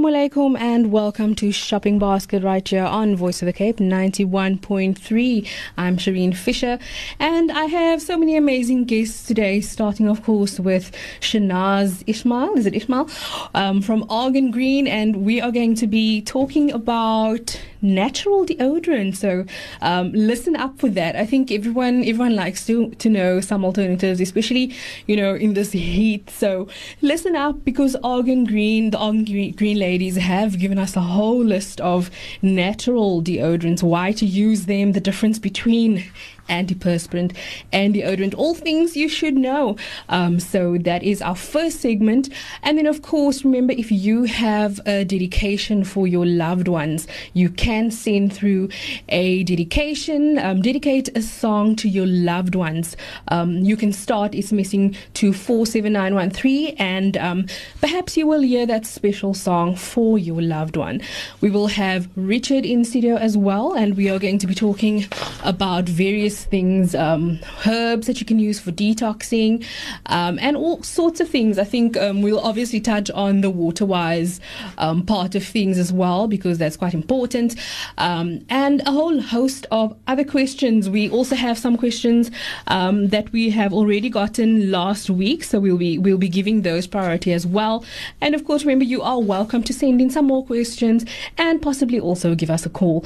Assalamu alaikum and welcome to Shopping Basket right here on Voice of the Cape 91.3. I'm Shireen Fisher and I have so many amazing guests today, starting, of course, with Shanaz Ismail. Is it Ismail? Um, from Argan Green, and we are going to be talking about natural deodorant. So um, listen up for that. I think everyone everyone likes to to know some alternatives, especially you know in this heat. So listen up because Argan Green, the Argan Green, Green ladies have given us a whole list of natural deodorants, why to use them, the difference between antiperspirant, and deodorant, all things you should know. Um, so that is our first segment. And then, of course, remember if you have a dedication for your loved ones, you can send through a dedication, um, dedicate a song to your loved ones. Um, you can start SMSing to 47913 and um, perhaps you will hear that special song for your loved one. We will have Richard in studio as well, and we are going to be talking about various things, um, herbs that you can use for detoxing, um, and all sorts of things. I think um, we'll obviously touch on the water wise um, part of things as well, because that's quite important, um, and a whole host of other questions. We also have some questions um, that we have already gotten last week, so we'll be we'll be giving those priority as well. And of course, remember you are welcome to send in some more questions and possibly also give us a call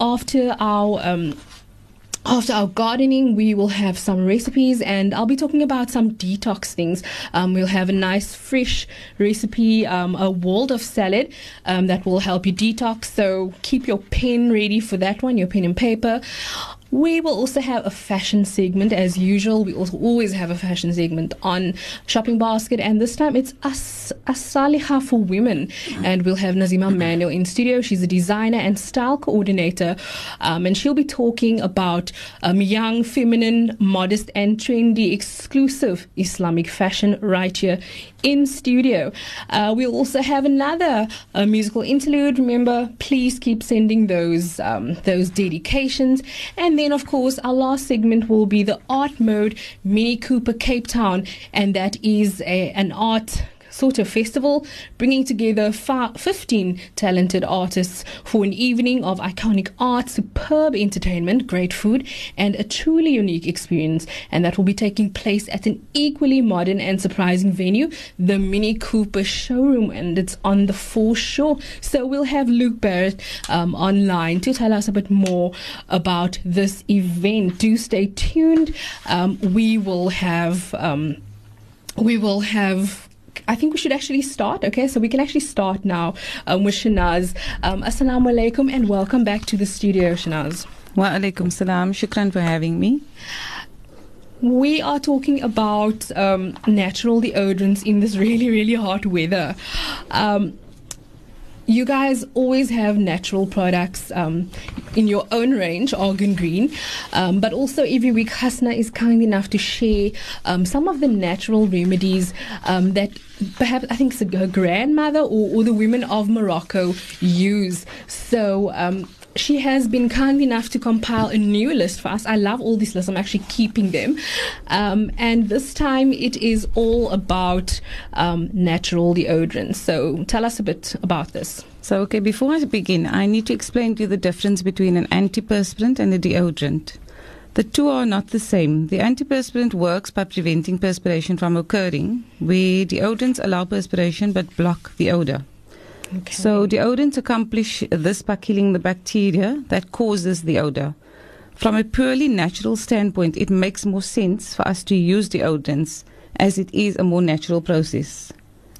after our after our gardening, we will have some recipes and I'll be talking about some detox things. Um, we'll have a nice fresh recipe, um, a of salad um, that will help you detox. So keep your pen ready for that one, your pen and paper. We will also have a fashion segment as usual. We also always have a fashion segment on Shopping Basket, and this time it's As- Asaliha for women. And we'll have Nazima Manuel in studio. She's a designer and style coordinator, um, and she'll be talking about um, young, feminine, modest, and trendy, exclusive Islamic fashion right here in studio. Uh, we'll also have another uh, musical interlude. Remember, please keep sending those um, those dedications, and then of course our last segment will be the art mode Mini Cooper Cape Town, and that is a, an art sort of festival, bringing together 15 talented artists for an evening of iconic art, superb entertainment, great food, and a truly unique experience. And that will be taking place at an equally modern and surprising venue, the Mini Cooper Showroom, and it's on the foreshore. So we'll have Luke Barrett um, online to tell us a bit more about this event. Do stay tuned. Um, we will have. Um, we will have I think we should actually start. Okay, so we can actually start now um, with Shanaz. Um, Assalamu alaikum and welcome back to the studio, Shanaz. Wa alaikum salam. Shukran for having me. We are talking about um, natural deodorants in this really, really hot weather. Um, you guys always have natural products um, in your own range, Argan Green, um, but also every week Hasna is kind enough to share um, some of the natural remedies um, that perhaps I think her grandmother or, or, the women of Morocco use. So um, she has been kind enough to compile a new list for us. I love all these lists. I'm actually keeping them. Um, and this time it is all about um, natural deodorants. So tell us a bit about this. So, okay, before I begin, I need to explain to you the difference between an antiperspirant and a deodorant. The two are not the same. The antiperspirant works by preventing perspiration from occurring, where deodorants allow perspiration but block the odor. Okay. So deodorants accomplish this by killing the bacteria that causes the odor. From a purely natural standpoint, it makes more sense for us to use deodorants as it is a more natural process.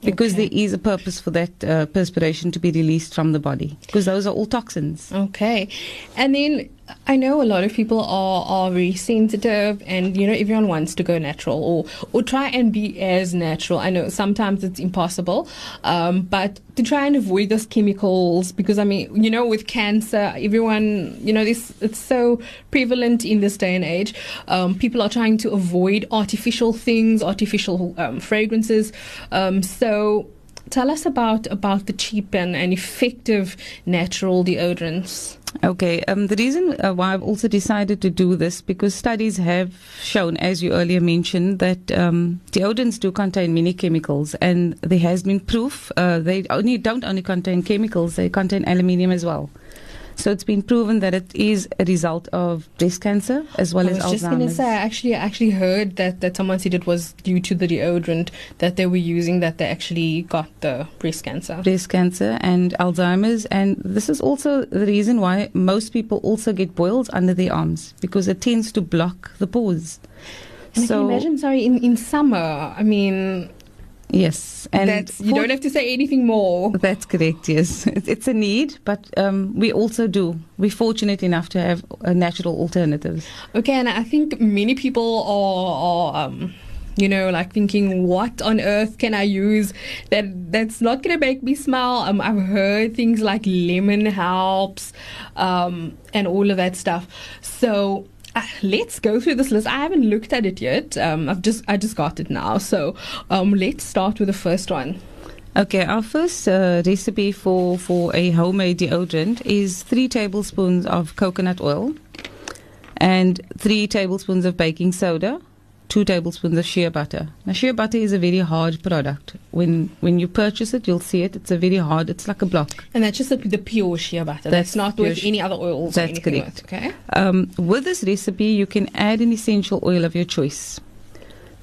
Because okay. there is a purpose for that uh, perspiration to be released from the body, because those are all toxins. Okay. And then I know a lot of people are, are very sensitive and you know everyone wants to go natural or or try and be as natural. I know sometimes it's impossible, um, but to try and avoid those chemicals because I mean you know with cancer everyone you know this it's so prevalent in this day and age. Um, people are trying to avoid artificial things, artificial um, fragrances. Um, so tell us about about the cheap and, and effective natural deodorants. Okay, um, the reason uh, why I've also decided to do this because studies have shown, as you earlier mentioned, that um, deodorants do contain many chemicals, and there has been proof uh, they only don't only contain chemicals; they contain aluminium as well. So it's been proven that it is a result of breast cancer as well as Alzheimer's. I was just going to say, I actually, I actually heard that, that someone said it was due to the deodorant that they were using that they actually got the breast cancer. breast cancer and Alzheimer's. And this is also the reason why most people also get boils under their arms because it tends to block the pores. And I can imagine, sorry, in, in summer, I mean, yes, and that's, you for- don't have to say anything more. That's correct. Yes, it's, it's a need, but um, we also do. We're fortunate enough to have uh, natural alternatives. Okay, and I think many people are, are um, you know, like thinking, what on earth can I use that that's not gonna make me smile? Um, I've heard things like lemon helps, um, and all of that stuff. So. Uh, let's go through this list. I haven't looked at it yet. Um, I've just I just got it now. So um, let's start with the first one. Okay, our first uh, recipe for, for a homemade deodorant is three tablespoons of coconut oil and three tablespoons of baking soda, two tablespoons of shea butter. Now, shea butter is a very hard product. When when you purchase it, you'll see it. It's a very hard. It's like a block. And that's just the, the pure shea butter. That's, That's not with sh- any other oils. That's or anything correct. With, okay. Um, with this recipe, you can add an essential oil of your choice.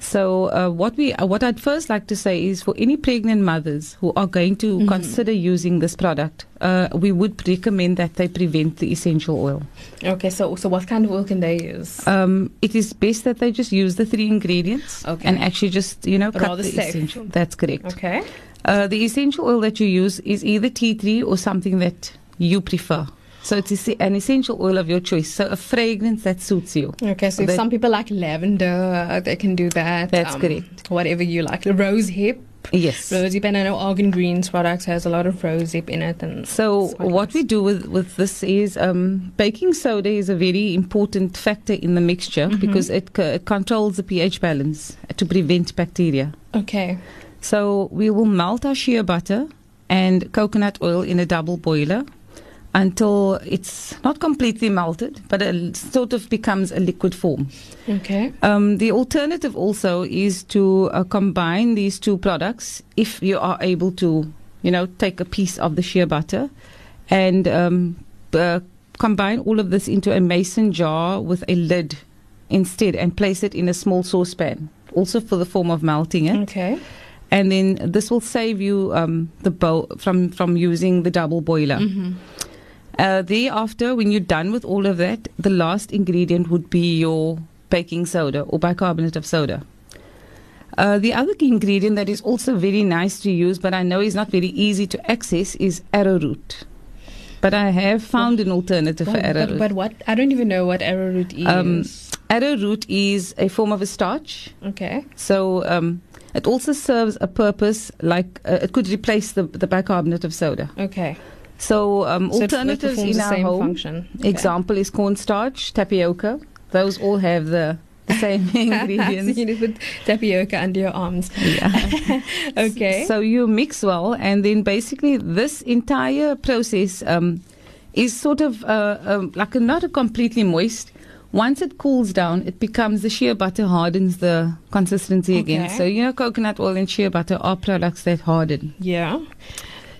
So, uh, what we uh, what I'd first like to say is for any pregnant mothers who are going to Mhm. consider using this product, uh, we would recommend that they prevent the essential oil. Okay. So so what kind of oil can they use? Um, it is best that they just use the three ingredients Okay. and actually just you know cut Rather the safe. essential. That's correct. Okay. Uh, the essential oil that you use is either tea tree or something that you prefer. So it's an essential oil of your choice. So a fragrance that suits you. Okay, so if That- some people like lavender, they can do that. That's correct. Whatever you like. The Rose hip. Yes. Rose hip, and I know Argan Greens products has a lot of rose hip in it. And So what we do with, with this is um, baking soda is a very important factor in the mixture Mhm. because it, c- it controls the pH balance to prevent bacteria. Okay. So we will melt our shea butter and coconut oil in a double boiler until it's not completely melted, but it sort of becomes a liquid form. Okay. Um, the alternative also is to uh, combine these two products if you are able to, you know, take a piece of the shea butter and um, uh, combine all of this into a mason jar with a lid instead and place it in a small saucepan, also for the form of melting it. Okay. And then this will save you um, the bowl from, from using the double boiler. hmm Uh, thereafter, when you're done with all of that, the last ingredient would be your baking soda or bicarbonate of soda. Uh, the other ingredient that is also very nice to use, but I know is not very easy to access, is arrowroot. But I have found an alternative for But, but, arrowroot. but what? I don't even know what arrowroot is. Um, arrowroot is a form of a starch. okay. So um, it also serves a purpose like uh, it could replace the, the bicarbonate of soda. Okay. So um, So alternatives in the our same home. function. Okay. Example is cornstarch, tapioca. Those all have the, same so ingredients. you need to put tapioca under your arms. Yeah. Okay. So you mix well, and then basically this entire process um, is sort of uh, um, like a, not a completely moist. Once it cools down, it becomes the shea butter hardens the consistency again. So you know, coconut oil and shea butter are products that harden. yeah.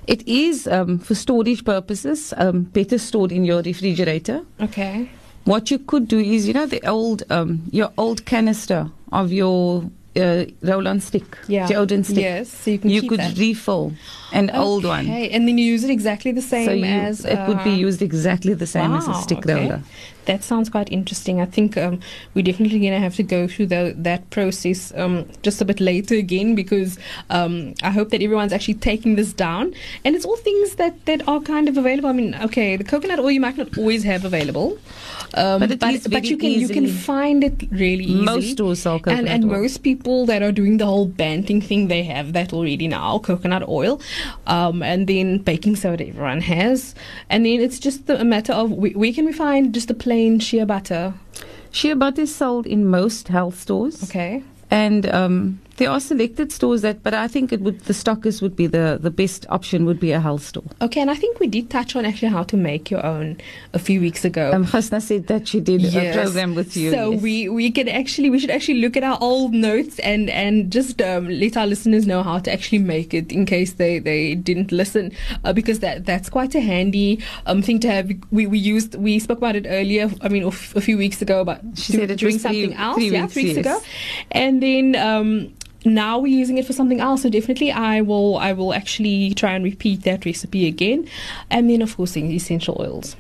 It is um, for storage purposes um, better stored in your refrigerator. Okay. What you could do is, you know, the old, um, your old canister of your uh, roll-on stick, Yeah. deodorant stick. Yes. So you can You could that. refill an old one. Okay, and then you use it exactly the same So you, as it would be uh, used exactly the same as a stick okay. roller. That sounds quite interesting. I think um, we're definitely going to have to go through the, that process um, just a bit later again because um, I hope that everyone's actually taking this down. And it's all things that, that are kind of available. I mean, okay, the coconut oil you might not always have available, um, But but, but you can you can find it really easily. Most stores sell coconut and and oil. most people that are doing the whole banting thing, they have that already now. Coconut oil, um, and then baking soda, everyone has, and then it's just the, a matter of where, where can we find just the plain shea butter? Shea butter is sold in most health stores. Okay, And um, There are selected stores that, but I think it would the stockers would be the the best option would be a health store. Okay, and I think we did touch on actually how to make your own a few weeks ago. Um, Hasna said that she did Yes. a program with you. So yes. we we can actually we should actually look at our old notes and and just um, let our listeners know how to actually make it in case they they didn't listen uh, because that that's quite a handy um thing to have. We we used we spoke about it earlier. I mean a few weeks ago, but She said it doing was three- else. three yeah, weeks, three weeks yes. ago, and then um now we're using it for something else so definitely i will i will actually try and repeat that recipe again. And then of course the essential oils.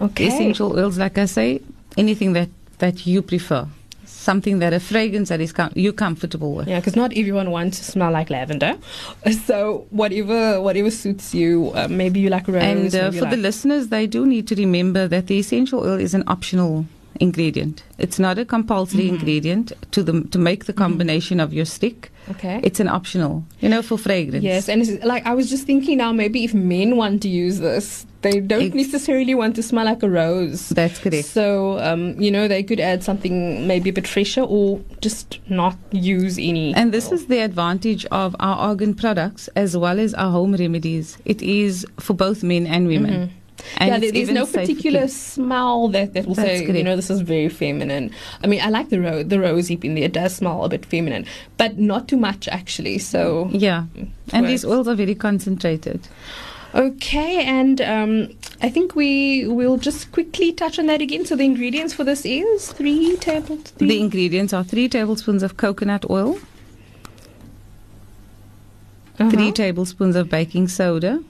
Okay. Essential oils, like I say, anything that that you prefer, something that a fragrance that is com- you comfortable with. yeah because not everyone wants to smell like lavender. So whatever whatever suits you uh, maybe you like rose And uh, maybe you for the listeners, they do need to remember that the essential oil is an optional ingredient. It's not a compulsory Mhm. ingredient to the to make the combination of your stick. okay It's an optional, you know, for fragrance. Yes, and it's, like I was just thinking now, maybe if men want to use this, they don't Ex- necessarily want to smell like a rose. That's correct. So, um, you know, they could add something maybe a bit fresher or just not use any. And this is the advantage of our argan products as well as our home remedies. It is for both men and women. Mhm. And yeah, there, there's no particular smell that, that will That's say, you know, this is very feminine. I mean, I like the ro- the rose in there. It does smell a bit feminine, but not too much actually. So, Yeah. And these works. oils are very concentrated. Okay, and um, I think we will just quickly touch on that again. So the ingredients for this is three tablespoons. The ingredients are three tablespoons of coconut oil, Uh-huh. three tablespoons of baking soda,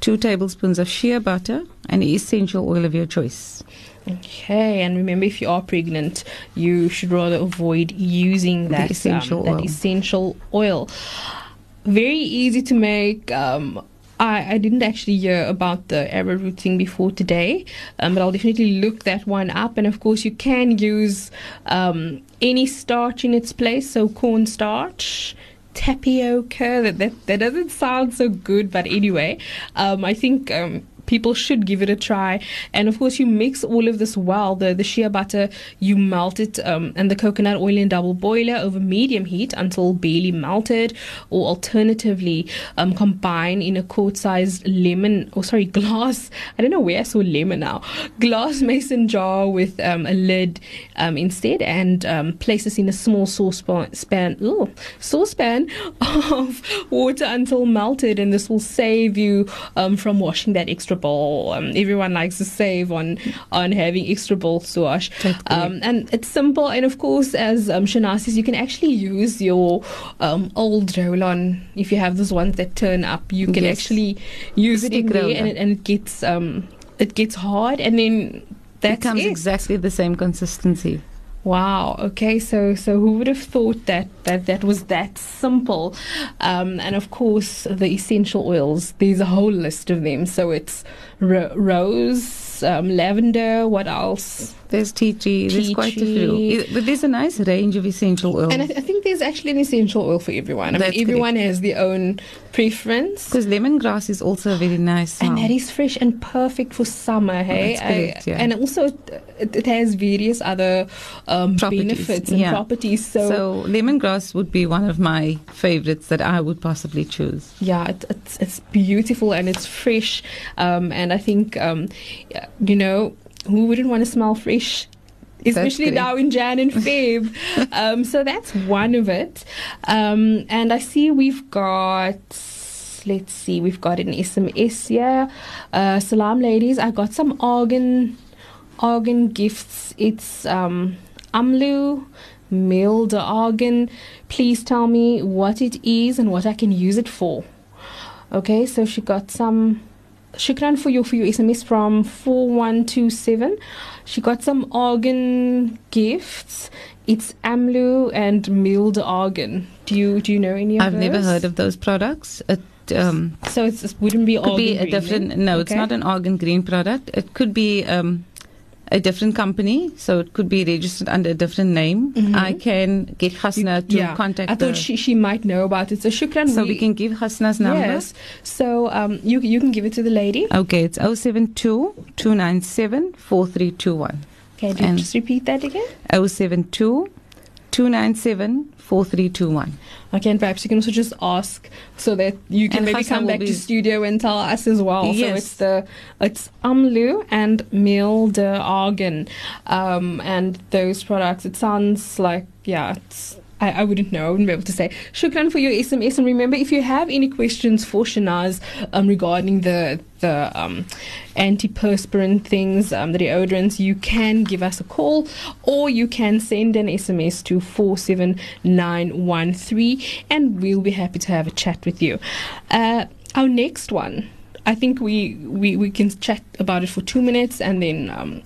two tablespoons of shea butter, and essential oil of your choice. Okay, and remember, if you are pregnant, you should rather avoid using The that essential um, that oil. essential oil. Very easy to make. Um, I, I didn't actually hear about the arrowroot thing before today, um, but I'll definitely look that one up. And of course, you can use um, any starch in its place, so cornstarch. Tapioca. That, that that doesn't sound so good, but anyway, um, I think um, people should give it a try. And of course, you mix all of this well. The the shea butter, you melt it, um, and the coconut oil in double boiler over medium heat until barely melted. Or alternatively, um, combine in a quart-sized lemon, or sorry, glass. I don't know where I saw lemon now. Glass mason jar with um, a lid um, instead, and um, place this in a small saucepan. Span, saucepan of water until melted, and this will save you um, from washing that extra bowl. Um, everyone likes to save on on having extra bowls to wash. Um, and it's simple. And of course, as um, Shana says, you can actually use your um, old roll-on if you have those ones that turn up. You can Yes. actually use it in there, and it, and it gets um, it gets hard, and then that's it comes it. exactly the same consistency. Wow. Okay. So so who would have thought that that that was that simple? Um, and of course the essential oils. There's a whole list of them. So it's ro- rose, um, lavender. What else? There's tea tree. There's quite a few. But there's a nice range of essential oils. And I, th- I think there's actually an essential oil for everyone. I That's mean, everyone has their own preference. Because lemongrass is also a very nice smell. And that is fresh and perfect for summer, hey? That's correct, I- yeah. And also, it, it has various other um, benefits and yeah. properties. so so, lemongrass would be one of my favorites that I would possibly choose. Yeah, it, it's it's beautiful and it's fresh, um, and I think um, you know who wouldn't want to smell fresh, especially now in Jan and Feb. um, so that's one of it, um, and I see we've got. Let's see, we've got an SMS here. Uh, salam, ladies. I got some argan argan gifts. It's um, Amlu milled argan. Please tell me what it is and what I can use it for. Okay, so she got some. Shukran for your for your SMS from four one two seven. She got some argan gifts. It's Amlu and milled argan. Do you do you know any of I've never heard of those products. It um, So it's, it wouldn't be could organ be a green, different. then? No, it's not an Argan Green product. It could be um, a different company, so it could be registered under a different name. Mhm. I can get Hasna to yeah, contact I thought she, she might know about it. So Shukran, so we can give Hasna's number. Yes. So um, you you can give it to the lady. Okay, it's 072 297 4321. Okay, do you And- just repeat that again? 072 297 4321. Okay, and perhaps you can also just ask so that you can And maybe Hasna come back be- to studio and tell us as well. So Yes. it's the it's Amlu and Mil de Argan, um, and those products. It sounds like yeah, it's. I, I wouldn't know. I wouldn't be able to say. Shukran for your SMS. And remember, if you have any questions for Shanaz um, regarding the the um, antiperspirant things, um, the deodorants, you can give us a call or you can send an SMS to 47913 and we'll be happy to have a chat with you. Uh, our next one, I think we, we, we can chat about it for two minutes and then um,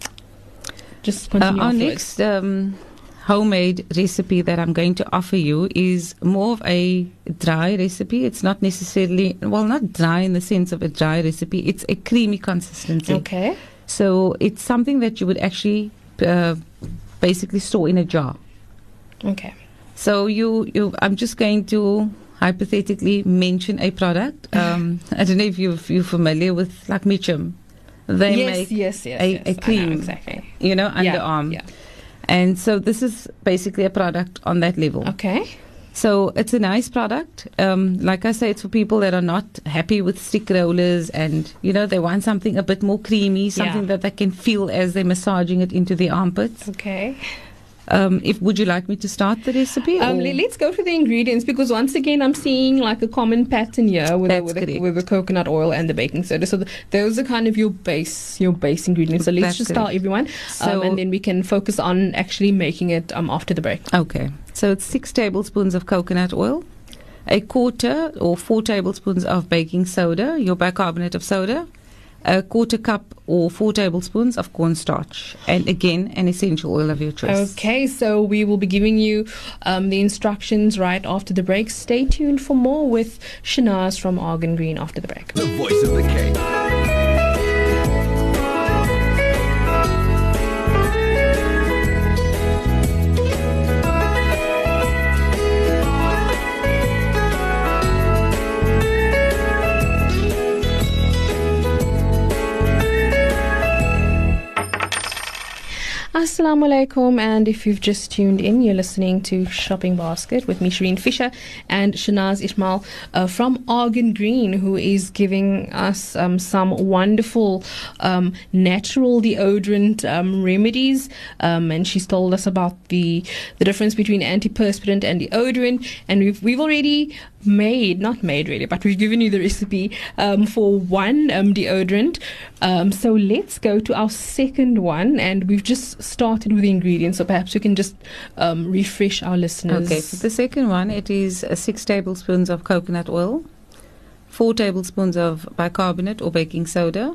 just Uh, continue our next um, homemade recipe that I'm going to offer you is more of a dry recipe. It's not necessarily, well, not dry in the sense of a dry recipe, it's a creamy consistency. Okay. So it's something that you would actually uh, basically store in a jar. Okay. So you, you, I'm just going to hypothetically mention a product. Um, I don't know if you're, you're familiar with like Mitchum. They yes, make, yes, yes, a- yes. a cream. exactly. you know, Yeah, underarm. Yeah. And so this is basically a product on that level. Okay. So it's a nice product. Um, like I say, it's for people that are not happy with stick rollers and, you know, they want something a bit more creamy, something Yeah. that they can feel as they're massaging it into the armpits. Okay. Um, if Would you like me to start the recipe? Um, let's go for the ingredients because once again I'm seeing like a common pattern here with the, with, the, with the coconut oil and the baking soda. So th those are kind of your base your base ingredients. So let's That's just correct. everyone, So- um, and then we can focus on actually making it um, after the break. Okay. So it's six tablespoons of coconut oil, a quarter or four tablespoons of baking soda, your bicarbonate of soda, a quarter cup or four tablespoons of cornstarch, and again, an essential oil of your choice. Okay, so we will be giving you um, the instructions right after the break. Stay tuned for more with Shanaz from Argan Green after the break. The voice of the Cape. Assalamu alaikum, and if you've just tuned in, you're listening to Shopping Basket with me, Shireen Fisher, and Shanaz Ismail uh, from Argan Green, who is giving us um, some wonderful um, natural deodorant um, remedies. Um, and she's told us about the the difference between antiperspirant and deodorant, and we've we've already made not made really, but we've given you the recipe um, for one um, deodorant. Um, so let's go to our second one, and we've just started with the ingredients. So perhaps we can just um, refresh our listeners. Okay, for the second one, it is uh, six tablespoons of coconut oil, four tablespoons of bicarbonate or baking soda,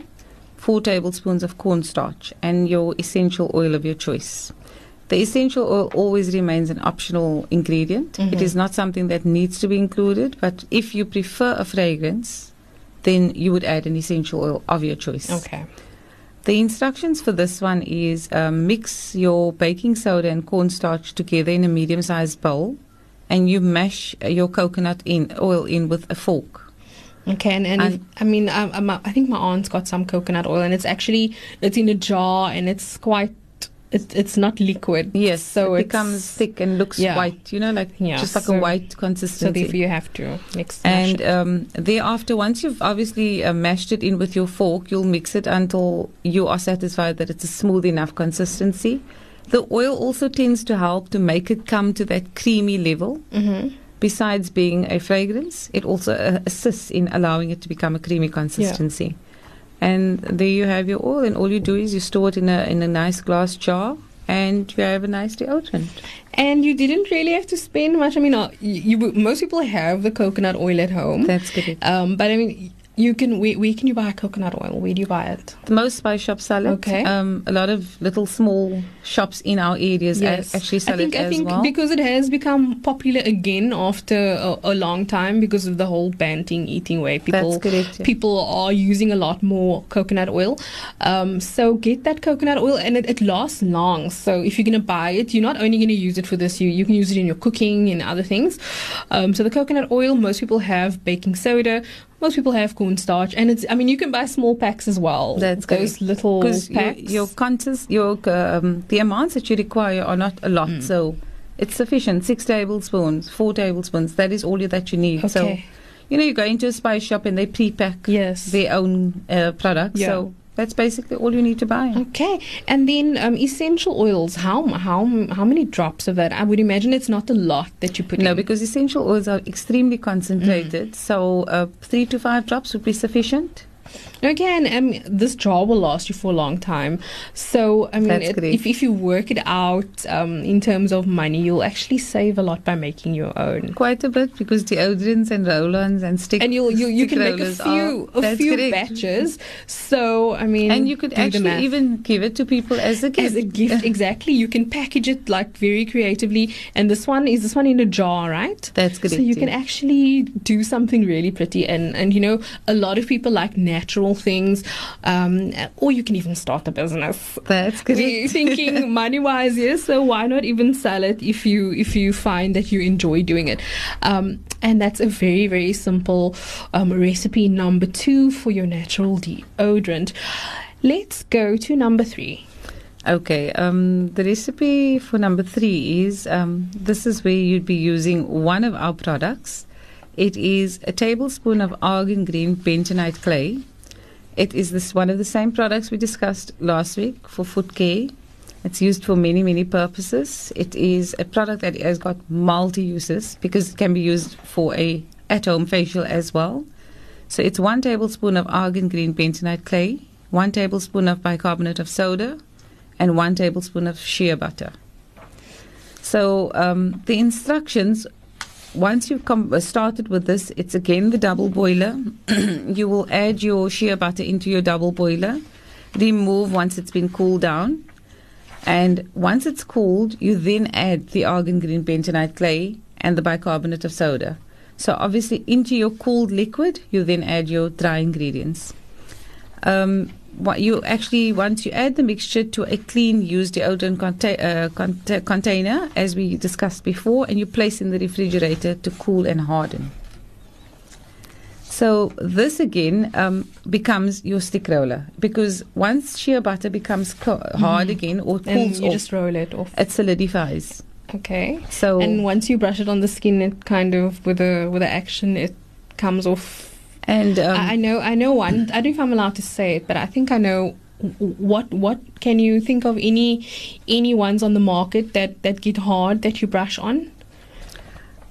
four tablespoons of cornstarch, and your essential oil of your choice. The essential oil always remains an optional ingredient. It Mhm. is not something that needs to be included, but if you prefer a fragrance, then you would add an essential oil of your choice. Okay. The instructions for this one is um, mix your baking soda and cornstarch together in a medium-sized bowl, and you mash your coconut in oil in with a fork. Okay, and, and, And- if- I mean, I, I'm, I think my aunt's got some coconut oil, and it's actually it's in a jar, and it's quite. It, it's not liquid. Yes, So it becomes thick and looks Yeah. white. You know, like Yeah, just like so- a white consistency. So therefore, you have to mix. and it. um, thereafter, once you've obviously uh, mashed it in with your fork, you'll mix it until you are satisfied that it's a smooth enough consistency. The oil also tends to help to make it come to that creamy level. Mhm. besides being a fragrance, it also uh, assists in allowing it to become a creamy consistency. And there you have your oil, and all you do is you store it in a in a nice glass jar, and you have a nice deodorant. And you didn't really have to spend much. I mean, uh, you, you most people have the coconut oil at home. That's good. Um, but I mean, you can. Where, where can you buy coconut oil? Where do you buy it? The most spice shops sell it. Okay. Um, a lot of little small shops in our areas a- actually sell I think, it I think well. because it has become popular again after a, a long time because of the whole banting eating way. People That's correct. yeah. people are using a lot more coconut oil. Um, so get that coconut oil, and it, it lasts long. So if you're gonna buy it, you're not only gonna use it for this. You you can use it in your cooking and other things. Um, so the coconut oil, most people have baking soda. Most people have cornstarch, and it's. I mean, you can buy small packs as well. That's those correct. little Because your, packs. your consist, your um, the amounts that you require are not a lot, Mm. so It's sufficient. Six tablespoons, four tablespoons. That is all that you need. So, you know, you go into a spice shop and they pre-pack Yes. their own uh, products. Yeah. So that's basically all you need to buy. Okay, and then um, essential oils. How how how many drops of that? I would imagine it's not a lot that you put No, in. because essential oils are extremely concentrated. So uh, three to five drops would be sufficient. Again, um, this jar will last you for a long time. So, I mean, it, if, if you work it out um, in terms of money, you'll actually save a lot by making your own. Quite a bit because deodorants and roll-ons and stick And you'll, you you can make a few are- a few correct. batches. So I mean, And you could actually even give it to people as a gift. as a gift exactly. You can package it like very creatively. And this one is this one in a jar, right? That's correct. So you can actually do something really pretty, and and you know a lot of people like natural things, um, or you can even start a business. That's We're thinking money wise, yes. So why not even sell it if you if you find that you enjoy doing it, um, and that's a very very simple um, recipe number two for your natural deodorant. Let's go to number three. Okay, um, the recipe for number three is um, this is where you'd be using one of our products. It is a tablespoon of argan green bentonite clay. It is this one of the same products we discussed last week for foot care. It's used for many, many purposes. It is a product that has got multi uses because it can be used for a at home facial as well. So it's one tablespoon of argan green bentonite clay, one tablespoon of bicarbonate of soda, and one tablespoon of shea butter. So um, the instructions, once you've come, uh, started with this, it's again the double boiler. you will add your shea butter into your double boiler, remove once it's been cooled down, and once it's cooled, you then add the argan green bentonite clay and the bicarbonate of soda. So obviously into your cooled liquid, you then add your dry ingredients. Um, what you actually once you add the mixture to a clean used deodorant conta- uh, cont- container, as we discussed before, and you place in the refrigerator to cool and harden. So this again um, becomes your stick roller because once shea butter becomes co- hard again or Mm-hmm. And cools you off, just roll it off. it solidifies. Okay. So And once you brush it on the skin, it kind of with a with the action, it comes off. And um, I, I know, I know one. I don't know if I'm allowed to say it, but I think I know. What what can you think of any any ones on the market that that get hard that you brush on?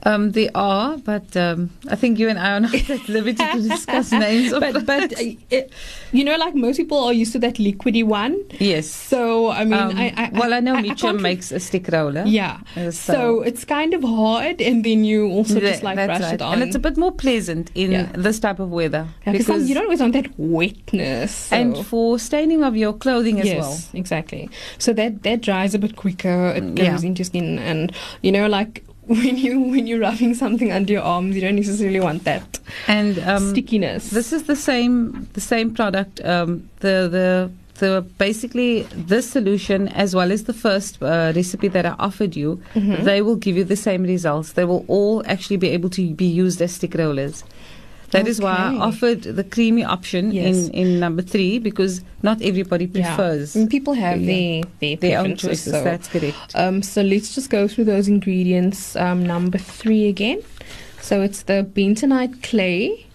Um, they are, but um, I think you and I are not at liberty to discuss names. Of but but uh, it, you know, like most people are used to that liquidy one. yes. So I mean, Um, I, I well, I know I, Mitchum makes a stick roller. Yeah. Uh, So, it's kind of hard, and then you also just like brush right. it on. And it's a bit more pleasant in Yeah. this type of weather. Yeah, 'cause some- you don't always want that wetness. so- and for staining of your clothing as yes, well. exactly. So that that dries a bit quicker. It Mm, goes yeah. into skin, and you know, like when you when you're rubbing something under your arms, you don't necessarily want that And um, stickiness. This is the same the same product. Um, the the the basically this solution as well as the first uh, recipe that I offered you, Mhm. they will give you the same results. They will all actually be able to be used as stick rollers. That is why I offered the creamy option Yes. in, in number three because not everybody prefers Yeah. And people have Yeah. their their, their own choices. so- That's correct. Um, so let's just go through those ingredients. Um, number three again. So it's the bentonite clay,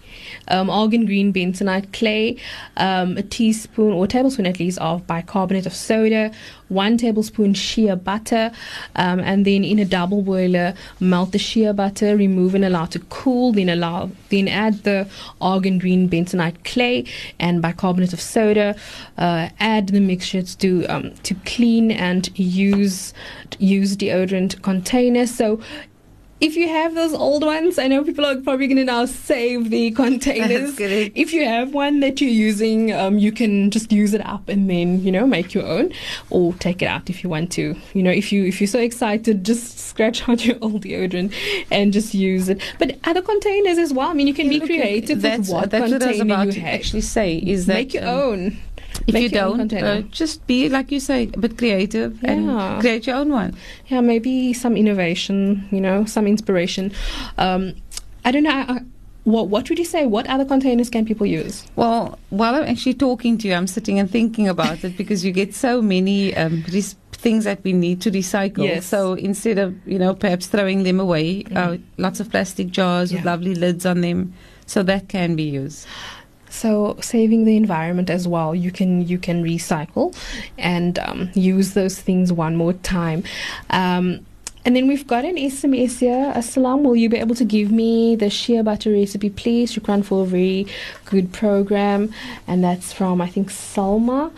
um, argan green bentonite clay, um, a teaspoon or tablespoon at least of bicarbonate of soda, one tablespoon shea butter, um, and then in a double boiler, melt the shea butter, remove and allow to cool. Then allow, then add the argan green bentonite clay and bicarbonate of soda. Uh, add the mixture to um, to clean and use use deodorant container. So if you have those old ones, I know people are probably going to now save the containers. If you have one that you're using, um, you can just use it up and then you know make your own, or take it out if you want to. You know, if you if you're so excited, just scratch out your old deodorant and just use it. But other containers as well. I mean, you can be creative that's, with what that's what I was container about you to have. actually say. Is that make your um, own. If Make you don't, uh, just be like you say, a bit creative Yeah. and create your own one. yeah, maybe some innovation, you know, some inspiration. Um, I don't know. I, I, what what would you say? What other containers can people use? Well, while I'm actually talking to you, I'm sitting and thinking about it because you get so many um, res- things that we need to recycle. Yes. So instead of you know perhaps throwing them away, uh, lots of plastic jars with Mm. Lovely lids on them, so that can be used. So saving the environment as well. You can you can recycle and um, use those things one more time. Um, and then we've got an SMS here. Assalam, will you be able to give me the shea butter recipe, please? Shukran for a very good program. And that's from, I think, Salma.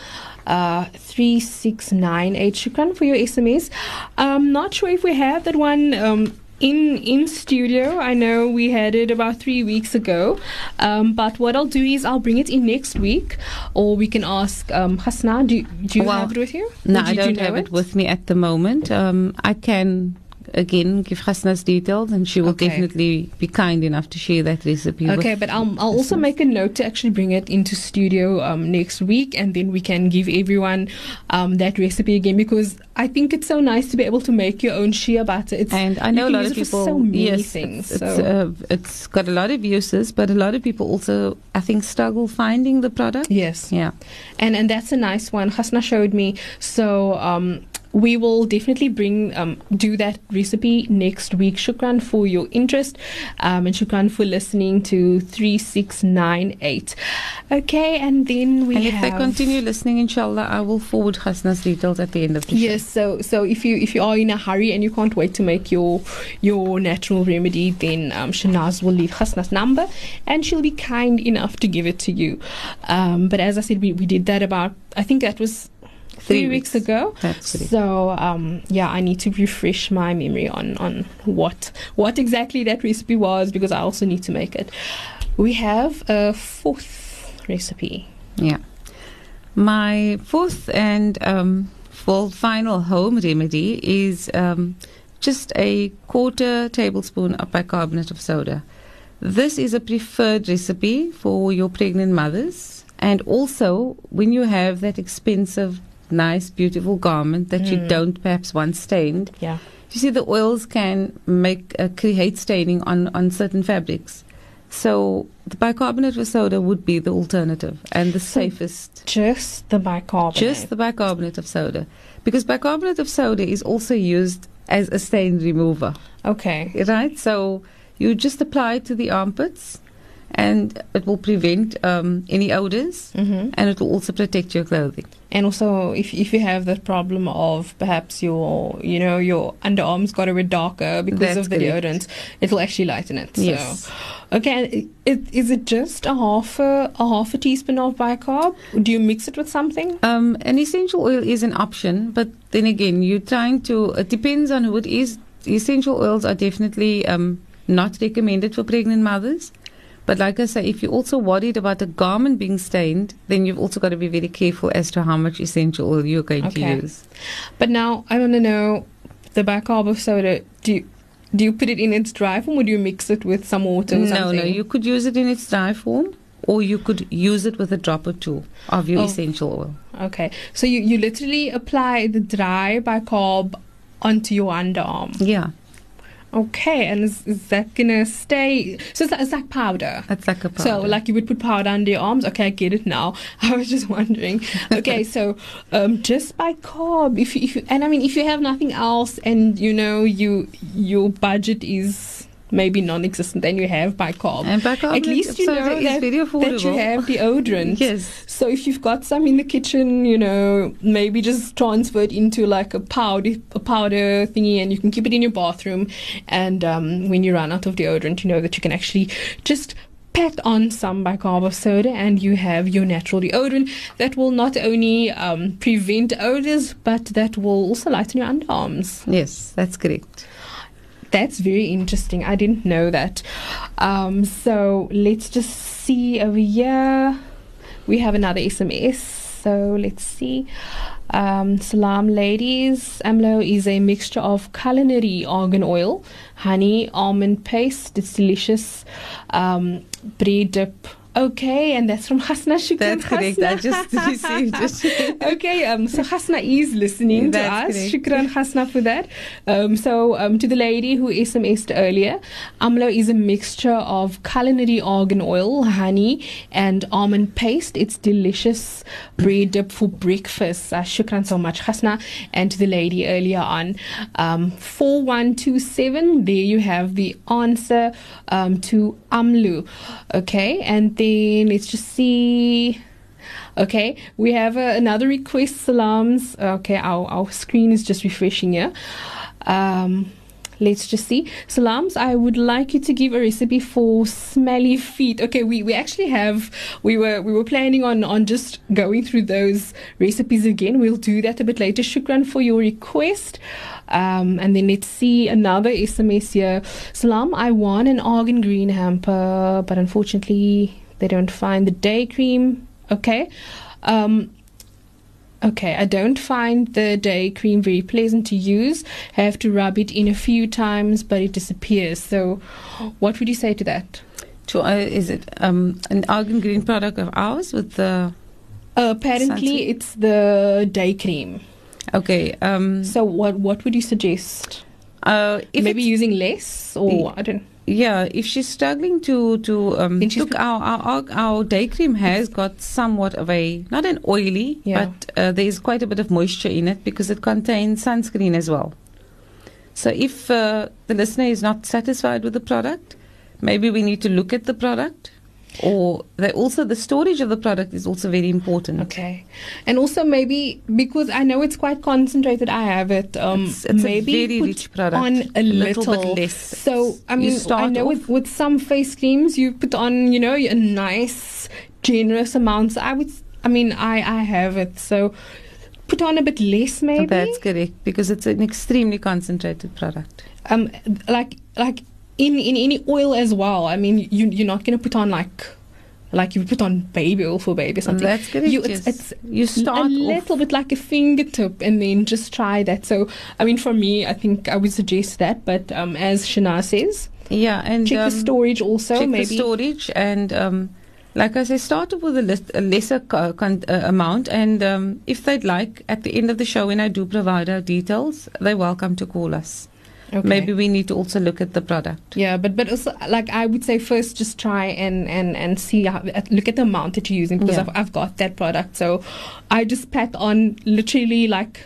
Uh, 3698. Shukran for your SMS. I'm not sure if we have that one um, in in studio. I know we had it about three weeks ago, um, but what I'll do is I'll bring it in next week, or we can ask um, Hasna. Do, do you Well, have it with you? No, Or do I you don't know have it with me at the moment. Um, I can again give Hasna's details, and she will Okay. definitely be kind enough to share that recipe. Okay, but I'll, I'll also make a note to actually bring it into studio um, next week, and then we can give everyone um, that recipe again because I think it's so nice to be able to make your own shea butter. It's And I know a lot of people. so many yes, things. It's, so. it's, uh, it's got a lot of uses, but a lot of people also, I think, struggle finding the product. yes, Yeah. and and that's a nice one. Hasna showed me. So um, we will definitely bring um, do that recipe next week. Shukran for your interest, um, and shukran for listening to three six nine eight. Okay, and then we and if have they continue listening, inshallah, I will forward Hasna's details at the end of the show. Yes, so so if you if you are in a hurry and you can't wait to make your your natural remedy, then um, Shanaz will leave Hasna's number, and she'll be kind enough to give it to you. Um, but as I said, we, we did that about I think that was three, Three weeks. weeks. ago. That's. So um, yeah, I need to refresh my memory on on what what exactly that recipe was because I also need to make it. We have a fourth recipe. Yeah. My fourth and um, full final home remedy is um, just a quarter tablespoon of bicarbonate of soda. This is a preferred recipe for your pregnant mothers. And also, when you have that expensive, nice, beautiful garment that you Mm. don't perhaps want stained, Yeah. you see, the oils can make uh, create staining on, on certain fabrics. So the bicarbonate of soda would be the alternative and the safest. Just the bicarbonate. Just the bicarbonate of soda, because bicarbonate of soda is also used as a stain remover, okay. right? So you just apply it to the armpits, and it will prevent um, any odors, Mm-hmm. and it will also protect your clothing. And also, if if you have that problem of perhaps your you know your underarms got a bit darker because That's of the correct. deodorant, it will actually lighten it. So. Yes. Okay. is it just a half a, a half a teaspoon of bicarb? Do you mix it with something? Um, an essential oil is an option, but then again, you're trying to. It depends on who it is. Essential oils are definitely um, not recommended for pregnant mothers. But like I say, if you're also worried about the garment being stained, then you've also got to be very careful as to how much essential oil you're going Okay. to use. But now I want to know the bicarb of soda. Do you, do you put it in its dry form, or do you mix it with some water? Or No, something? no, you could use it in its dry form, or you could use it with a drop or two of your Oh. essential oil. Okay. So you you literally apply the dry bicarb onto your underarm. Yeah, Okay, and is, is that gonna stay? So it's like, it's like powder. it's like a powder. So like you would put powder under your arms. Okay, I get it now. I was just wondering. Okay, so um, just bicarb, if you, if you, and I mean if you have nothing else, and you know you your budget is maybe non-existent, then you have bicarb. and bicarbonate At least you know that, that you have deodorant. Yes. So if you've got some in the kitchen, you know, maybe just transfer it into like a powder, a powder thingy, and you can keep it in your bathroom. And um, when you run out of deodorant, you know that you can actually just pat on some bicarb of soda, and you have your natural deodorant that will not only um, prevent odors, but that will also lighten your underarms. Yes, that's correct. That's very interesting. I didn't know that. Um, so let's just see over here. We have another SMS. So let's see. Um, Salam, ladies. Amlo is a mixture of culinary argan oil, honey, almond paste. It's delicious. Um, bread dip Okay, and that's from Hasna Shukran. That's correct. I just received it. okay, um, so Hasna is listening That's to us. correct. Shukran Hasna for that. Um, so um, to the lady who SMS'd earlier, Amla is a mixture of culinary argan oil, honey, and almond paste. It's delicious bread dip for breakfast. Uh, shukran so much, Hasna. And to the lady earlier on, um, 4127, there you have the answer um, to Amlu. Okay, and then let's just see. Okay, we have uh, another request, salams. Okay, our, our screen is just refreshing here. Um, let's just see. Salams, I would like you to give a recipe for smelly feet. Okay, we, we actually have we were we were planning on on just going through those recipes again. We'll do that a bit later. Shukran for your request. Um, and then let's see another SMS here. Salam, I won an argan green hamper, but unfortunately they don't find the day cream. Okay. Um, Okay, I don't find the day cream very pleasant to use. I have to rub it in a few times, but it disappears. So, what would you say to that? To, uh, is it um, an argan green product of ours with the? Uh, apparently, Sunset? it's the day cream. Okay. Um, So, what what would you suggest? uh, if Maybe using less, or I don't. Yeah, if she's struggling to to um, look, our, our our our day cream has got somewhat of a not an oily, Yeah. but uh, there is quite a bit of moisture in it because it contains sunscreen as well. So if uh, the listener is not satisfied with the product, maybe we need to look at the product, or they also the storage of the product is also very important. Okay, and also maybe because I know it's quite concentrated, I have it. Um, It's- it's a maybe very put rich product. on a A little little, bit less. So I mean, I know with, with some face creams you put on, you know, a nice generous amount. So I would, I mean, I I have it. So put on a bit less, maybe. That's correct because it's an extremely concentrated product. um, like like in in any oil as well. I mean, you you're not gonna put on like. Like you put on baby oil for baby or something. That's correct. You, it's, it's you start a little bit like a fingertip and then just try that. So, I mean, for me, I think I would suggest that. But um, as Shana says, Yeah, and check um, the storage also. check maybe the storage, and um, like I say, start with a, list, a lesser co- con- uh, amount, and um, if they'd like, at the end of the show, when I do provide our details, they're welcome to call us. Okay. Maybe we need to also look at the product. Yeah, but but also like I would say first just try and and and see how, look at the amount that you're using because Yeah. I've I've got that product so I just pat on literally like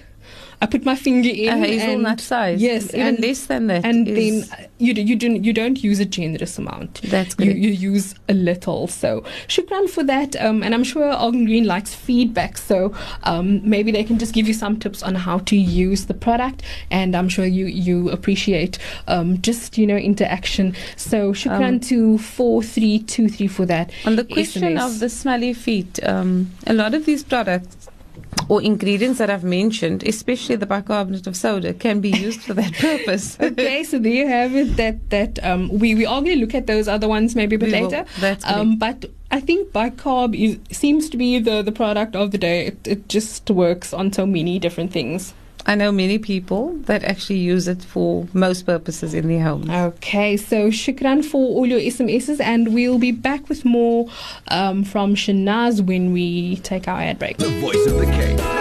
I put my finger in a hazelnut and, size, yes even and, less than that. and is- then you do, you don't you don't use a generous amount that's you, good. you use a little. So shukran for that. Um, and I'm sure Argan Green likes feedback. So um, maybe they can just give you some tips on how to use the product. And I'm sure you you appreciate um, just you know interaction. So shukran Um, to four three two three for that. On the question SMS. of the smelly feet, um, a lot of these products or ingredients that I've mentioned, especially the bicarbonate of soda, can be used for that purpose. Okay, so there you have it. That that um, we we are going to look at those other ones maybe a bit We will. later. That's Um, but I think bicarb is seems to be the the product of the day. It, it just works on so many different things. I know many people that actually use it for most purposes in their homes. Okay, so shukran for all your SMSs, and we'll be back with more um, from Shanaz when we take our ad break. The voice of the Cape.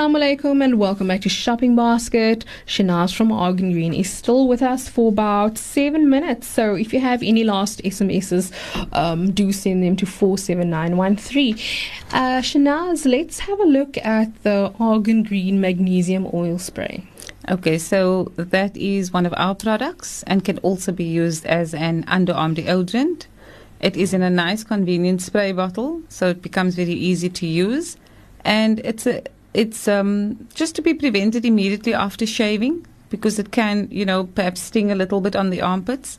Assalamu alaikum and welcome back to Shopping Basket. Shanaz from Argan Green is still with us for about seven minutes. So if you have any last SMSs, um, do send them to 47913. Uh, Shanaz, let's have a look at the Argan Green Magnesium Oil Spray. Okay, so that is one of our products and can also be used as an underarm deodorant. It is in a nice, convenient spray bottle, so it becomes very easy to use, and it's a it's um, just to be prevented immediately after shaving because it can, you know, perhaps sting a little bit on the armpits.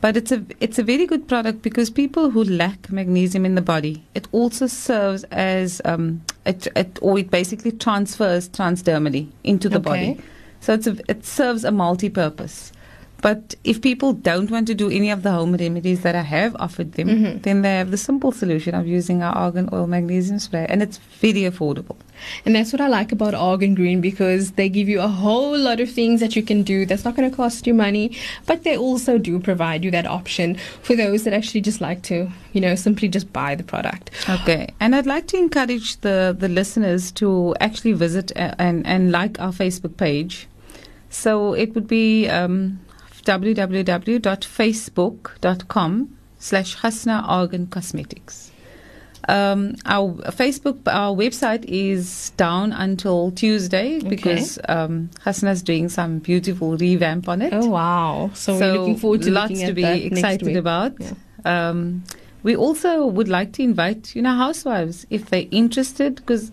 But it's a it's a very good product because people who lack magnesium in the body, it also serves as um, it, it or it basically transfers transdermally into the Okay. body. So it's a, it serves a multi-purpose. But if people don't want to do any of the home remedies that I have offered them, Mhm. then they have the simple solution of using our argan oil magnesium spray, and it's very affordable. And that's what I like about Argan Green because they give you a whole lot of things that you can do that's not going to cost you money, but they also do provide you that option for those that actually just like to, you know, simply just buy the product. Okay, and I'd like to encourage the, the listeners to actually visit and, and like our Facebook page. So it would be um, www.facebook.com slash Hasna Argan Cosmetics. Um, our Facebook, our website is down until Tuesday because um, Hasna's doing some beautiful revamp on it. Oh wow! So, we're looking forward to lots to be excited about. Yeah. Um, we also would like to invite you know housewives if they're interested because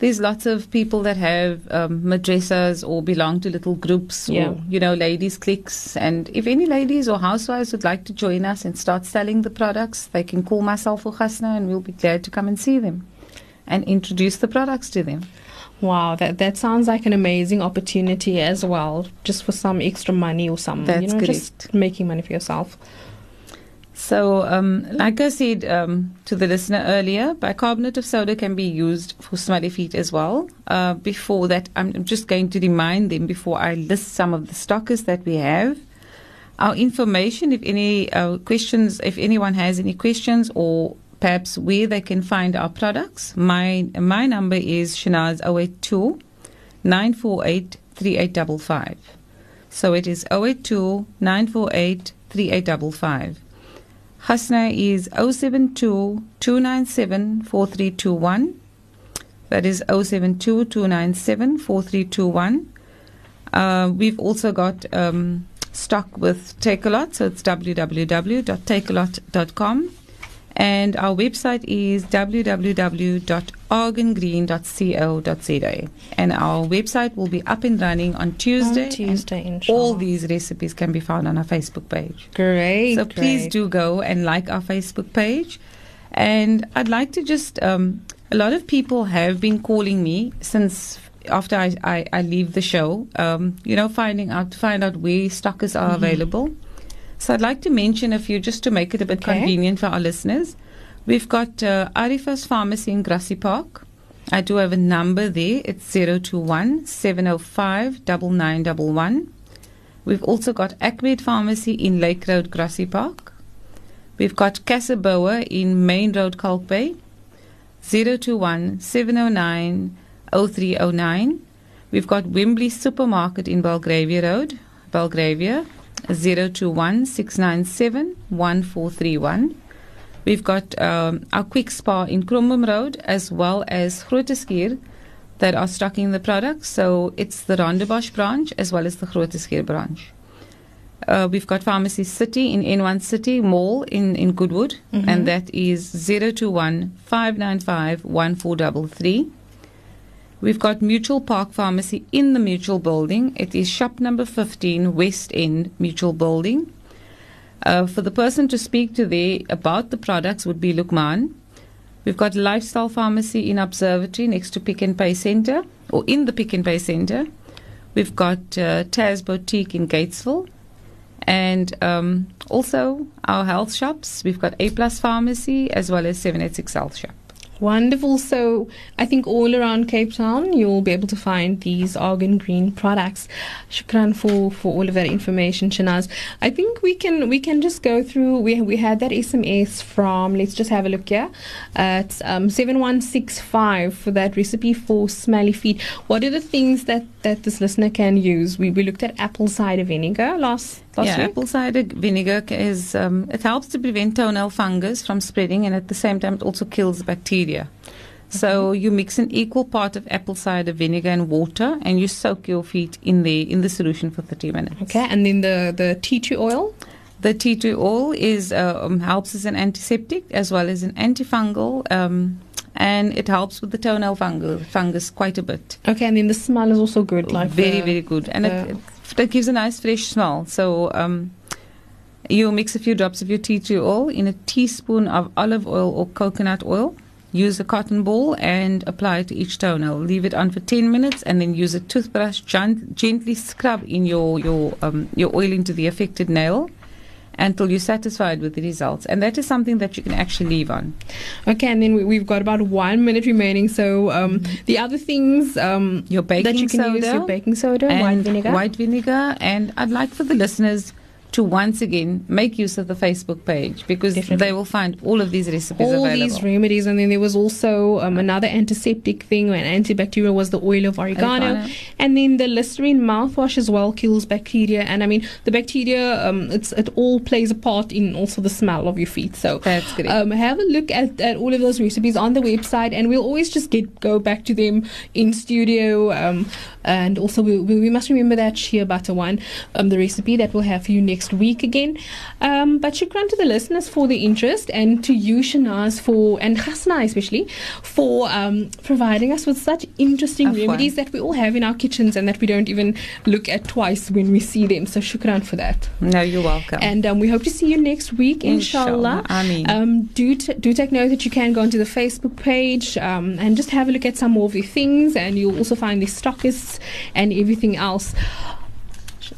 there's lots of people that have um, madrasas or belong to little groups Yeah. or you know ladies cliques and if any ladies or housewives would like to join us and start selling the products they can call myself or Hasna and we'll be glad to come and see them and introduce the products to them Wow, that that sounds like an amazing opportunity as well, just for some extra money or something. you That's know, just making money for yourself. So, um, like I said um, to the listener earlier, bicarbonate of soda can be used for smelly feet as well. Uh, before that, I'm just going to remind them before I list some of the stockers that we have. Our information, if any uh, questions, if anyone has any questions or perhaps where they can find our products, my my number is Shanaz 082 948 3855. So it is 082 948 3855. Hasna is 072 297 4321. That is 072 297 4321. Uh, we've also got um, stock with Takealot, so it's www.takealot.com. And our website is www.argangreen.co.za. And our website will be up and running on Tuesday. On Tuesday, inshallah. All these recipes can be found on our Facebook page. Great. So please great. do go and like our Facebook page. And I'd like to just, um, a lot of people have been calling me since after I, I, I leave the show, um, you know, finding out, find out where stockers are Mhm. available. So I'd like to mention a few just to make it a bit Okay. convenient for our listeners. We've got uh, Arifa's Pharmacy in Grassy Park. I do have a number there. It's 021 705 9911. We've also got Acmed Pharmacy in Lake Road, Grassy Park. We've got Casaboa in Main Road, Kalk Bay. 021 709 0309. We've got Wembley Supermarket in Belgravia Road, Belgravia. 021 697 1431. We've got um, our quick spa in Kromboom Road as well as Groote Schuur that are stocking the products. So it's the Rondebosch branch as well as the Groote Schuur branch. Uh, we've got Pharmacy City in N1 City Mall in, in Goodwood, Mhm. and that is 021 595 1433. We've got Mutual Park Pharmacy in the Mutual Building. It is shop number 15, West End Mutual Building. Uh, for the person to speak to there about the products would be Lukman. We've got Lifestyle Pharmacy in Observatory next to Pick n Pay Center, or in the Pick n Pay Center. We've got uh, Taz Boutique in Gatesville. And um, also our health shops. We've got A Plus Pharmacy as well as 786 Health Shop. Wonderful. So I think all around Cape Town you'll be able to find these Argan Green products. Shukran for, for all of that information, Shanaz. I think we can we can just go through. We we had that SMS from. Let's just have a look here. It's um, seven one six five for that recipe for smelly feet. What are the things that that this listener can use? We we looked at apple cider vinegar last last yeah, apple cider vinegar is um, it helps to prevent toenail fungus from spreading, and at the same time, it also kills bacteria. So you mix an equal part of apple cider vinegar and water, and you soak your feet in the in the solution for 30 minutes. Okay, and then the the tea tree oil. The tea tree oil is uh, um, helps as an antiseptic as well as an antifungal, um, and it helps with the toenail fungus, fungus quite a bit. Okay, and then the smell is also good. Like very the- very good, and the- it, it gives a nice fresh smell. So um, you mix a few drops of your tea tree oil in a teaspoon of olive oil or coconut oil, use a cotton ball and apply it to each toenail. Leave it on for 10 minutes and then use a toothbrush, gent- gently scrub in your, your, um, your oil into the affected nail until you're satisfied with the results. And that is something that you can actually leave on. Okay, and then we, we've got about one minute remaining. So um, the other things um, Your baking that you can soda use your baking soda, and white vinegar. White vinegar. And I'd like for the listeners to once again make use of the Facebook page because Definitely. they will find all of these recipes all available. these remedies, and then there was also um, another antiseptic thing, and antibacterial was the oil of oregano, Oregano. and then the Listerine mouthwash as well kills bacteria. And I mean, the bacteria, um, it's it all plays a part in also the smell of your feet. So That's great. um, have a look at, at all of those recipes on the website, and we'll always just get go back to them in studio. Um, and also, we, we, we must remember that shea butter one, um, the recipe that we'll have for you next week again. Um, but shukran to the listeners for the interest, and to you, Shanaz, for and Hasna especially for um, providing us with such interesting Afwan. remedies that we all have in our kitchens and that we don't even look at twice when we see them. So shukran for that. no, you're welcome. And um, we hope to see you next week, inshallah. Inshallah. Ameen. Um, do t- do take note that you can go onto the Facebook page um, and just have a look at some more of the things, and you'll also find the stockists and everything else.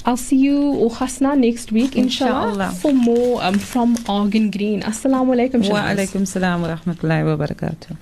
I'll see you or Hasna next week, inshallah, Inshallah. for more um, from Argan Green. Assalamu alaikum. wa alaikum salam wa rahmatullahi wa barakatuh.